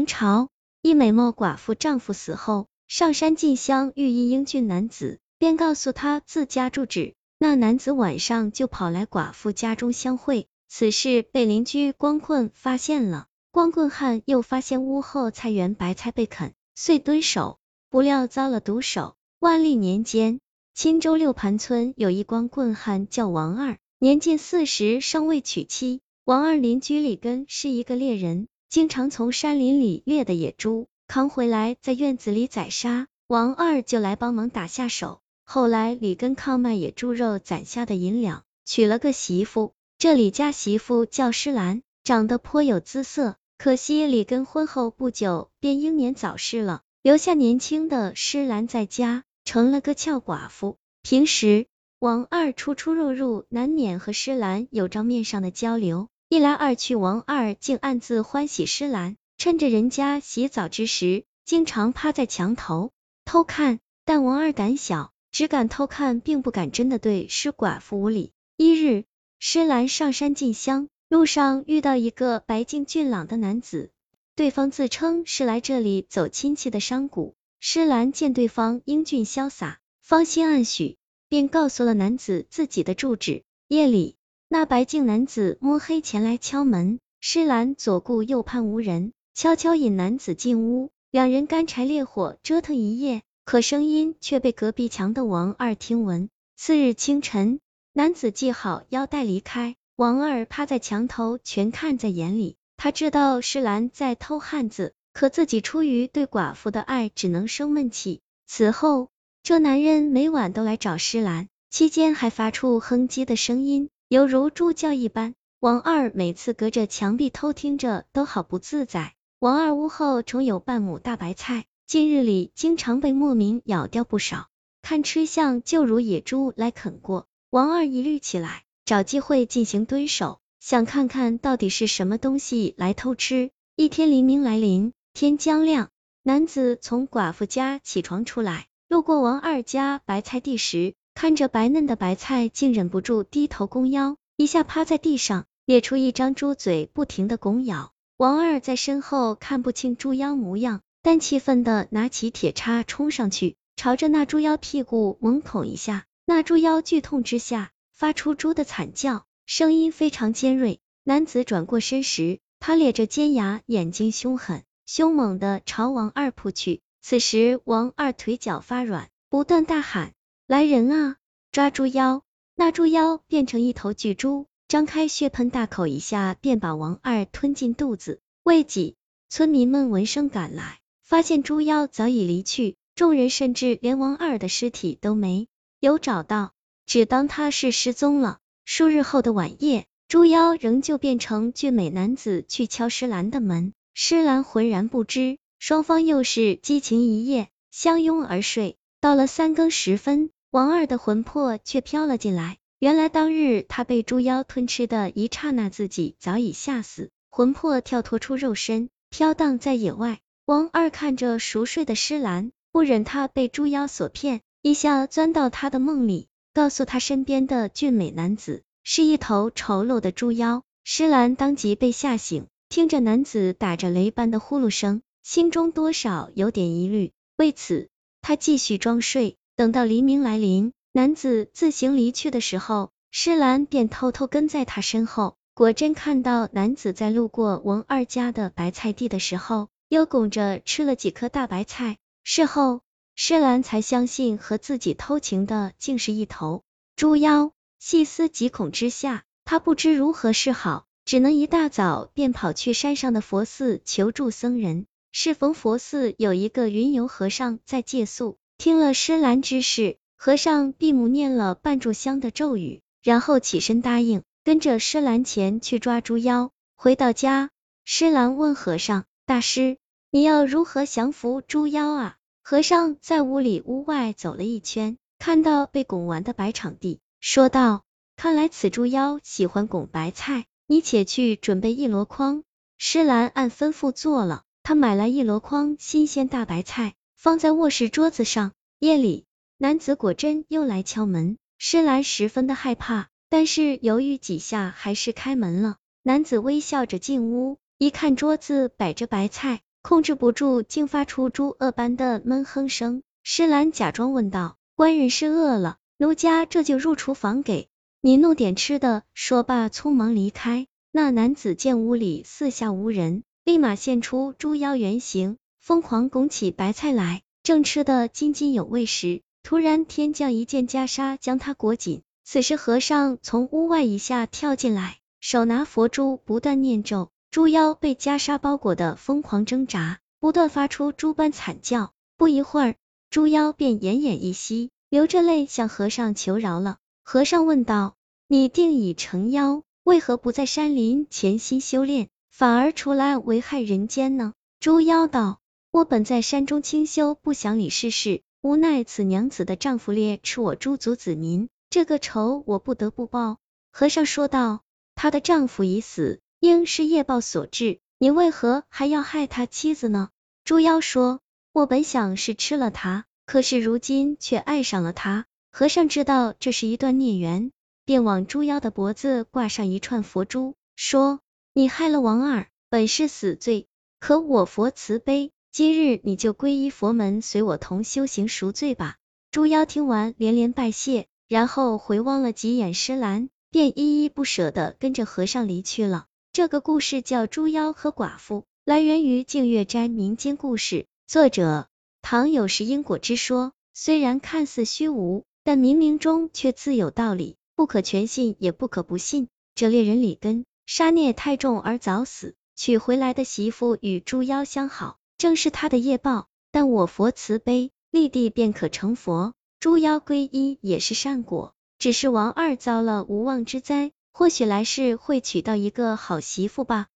明朝一美貌寡妇丈夫死后，上山进香遇一英俊男子，便告诉他自家住址。那男子晚上就跑来寡妇家中相会，此事被邻居光棍发现了。光棍汉又发现屋后菜园白菜被啃，遂蹲守，不料遭了毒手。万历年间，钦州六盘村有一光棍汉叫王二，年近四十，尚未娶妻。王二邻居李根是一个猎人，经常从山林里猎的野猪扛回来，在院子里宰杀，王二就来帮忙打下手。后来李根靠卖野猪肉攒下的银两，娶了个媳妇。这李家媳妇叫施兰，长得颇有姿色。可惜李根婚后不久便英年早逝了，留下年轻的施兰在家，成了个俏寡妇。平时王二出出入入，难免和施兰有照面上的交流。一来二去，王二竟暗自欢喜施兰，趁着人家洗澡之时，经常趴在墙头偷看。但王二胆小，只敢偷看，并不敢真的对施寡妇无礼。一日，施兰上山进香，路上遇到一个白净俊朗的男子，对方自称是来这里走亲戚的商贾。施兰见对方英俊潇洒，芳心暗许，便告诉了男子自己的住址。夜里。那白净男子摸黑前来敲门，施兰左顾右盼无人，悄悄引男子进屋，两人干柴烈火折腾一夜，可声音却被隔壁墙的王二听闻。次日清晨，男子系好腰带离开，王二趴在墙头，全看在眼里。他知道施兰在偷汉子，可自己出于对寡妇的爱，只能生闷气。此后，这男人每晚都来找施兰，期间还发出哼唧的声音。犹如猪叫一般，王二每次隔着墙壁偷听着，都好不自在。王二屋后种有半亩大白菜，近日里经常被莫名咬掉不少，看吃相就如野猪来啃过。王二疑虑起来，找机会进行蹲守，想看看到底是什么东西来偷吃。一天黎明来临，天将亮，男子从寡妇家起床出来，路过王二家白菜地时。看着白嫩的白菜，竟忍不住低头弓腰，一下趴在地上，咧出一张猪嘴，不停的拱咬。王二在身后看不清猪腰模样，但气愤的拿起铁叉冲上去，朝着那猪腰屁股猛捅一下。那猪腰剧痛之下，发出猪的惨叫，声音非常尖锐。男子转过身时，他咧着尖牙，眼睛凶狠凶猛的朝王二扑去。此时王二腿脚发软，不断大喊。来人啊！抓猪妖！那猪妖变成一头巨猪，张开血盆大口，一下便把王二吞进肚子。未几，村民们闻声赶来，发现猪妖早已离去，众人甚至连王二的尸体都没有找到，只当他是失踪了。数日后的晚夜，猪妖仍旧变成俊美男子去敲施兰的门，施兰浑然不知，双方又是激情一夜，相拥而睡。到了三更时分。王二的魂魄却飘了进来，原来当日他被猪妖吞吃的一刹那，自己早已吓死，魂魄跳脱出肉身，飘荡在野外。王二看着熟睡的施兰，不忍他被猪妖所骗，一下钻到他的梦里，告诉他身边的俊美男子是一头丑陋的猪妖。施兰当即被吓醒，听着男子打着雷般的呼噜声，心中多少有点疑虑，为此他继续装睡。等到黎明来临，男子自行离去的时候，施兰便偷偷跟在他身后，果真看到男子在路过王二家的白菜地的时候，又拱着吃了几颗大白菜。事后，施兰才相信和自己偷情的竟是一头猪妖。细思极恐之下，他不知如何是好，只能一大早便跑去山上的佛寺求助僧人。适逢佛寺有一个云游和尚在借宿。听了施兰之事，和尚闭目念了半炷香的咒语，然后起身答应，跟着施兰前去抓猪妖。回到家，施兰问和尚：“大师，你要如何降服猪妖啊？”和尚在屋里屋外走了一圈，看到被拱完的白场地，说道：“看来此猪妖喜欢拱白菜，你且去准备一箩筐。”施兰按吩咐做了，他买来一箩筐新鲜大白菜。放在卧室桌子上。夜里，男子果真又来敲门，施兰十分的害怕，但是犹豫几下，还是开门了。男子微笑着进屋，一看桌子摆着白菜，控制不住，竟发出猪饿般的闷哼声。施兰假装问道：“官人是饿了，奴家这就入厨房给你弄点吃的。”说罢，匆忙离开。那男子见屋里四下无人，立马现出猪妖原形，疯狂拱起白菜来，正吃得津津有味时，突然天降一件袈裟将他裹紧。此时和尚从屋外一下跳进来，手拿佛珠，不断念咒。猪妖被袈裟包裹的疯狂挣扎，不断发出猪般惨叫。不一会儿，猪妖便奄奄一息，流着泪向和尚求饶了。和尚问道：“你定已成妖，为何不在山林潜心修炼，反而出来危害人间呢？”猪妖道：“我本在山中清修，不想理世事，无奈此娘子的丈夫猎吃我猪族子民，这个仇我不得不报。”和尚说道：“她的丈夫已死，应是业报所致，你为何还要害他妻子呢？”猪妖说。我本想是吃了他，可是如今却爱上了他。和尚知道这是一段孽缘，便往猪妖的脖子挂上一串佛珠，说：“你害了王二，本是死罪，可我佛慈悲，今日你就皈依佛门，随我同修行赎罪吧。”猪妖听完连连拜谢，然后回望了几眼施兰，便依依不舍的跟着和尚离去了。这个故事叫《猪妖和寡妇》，来源于净月斋民间故事。作者唐有时因果之说，虽然看似虚无，但冥冥中却自有道理，不可全信，也不可不信。这猎人里根杀孽太重而早死，娶回来的媳妇与猪妖相好，正是他的业报。但我佛慈悲，立地便可成佛，诸妖皈依也是善果。只是王二遭了无妄之灾，或许来世会娶到一个好媳妇吧。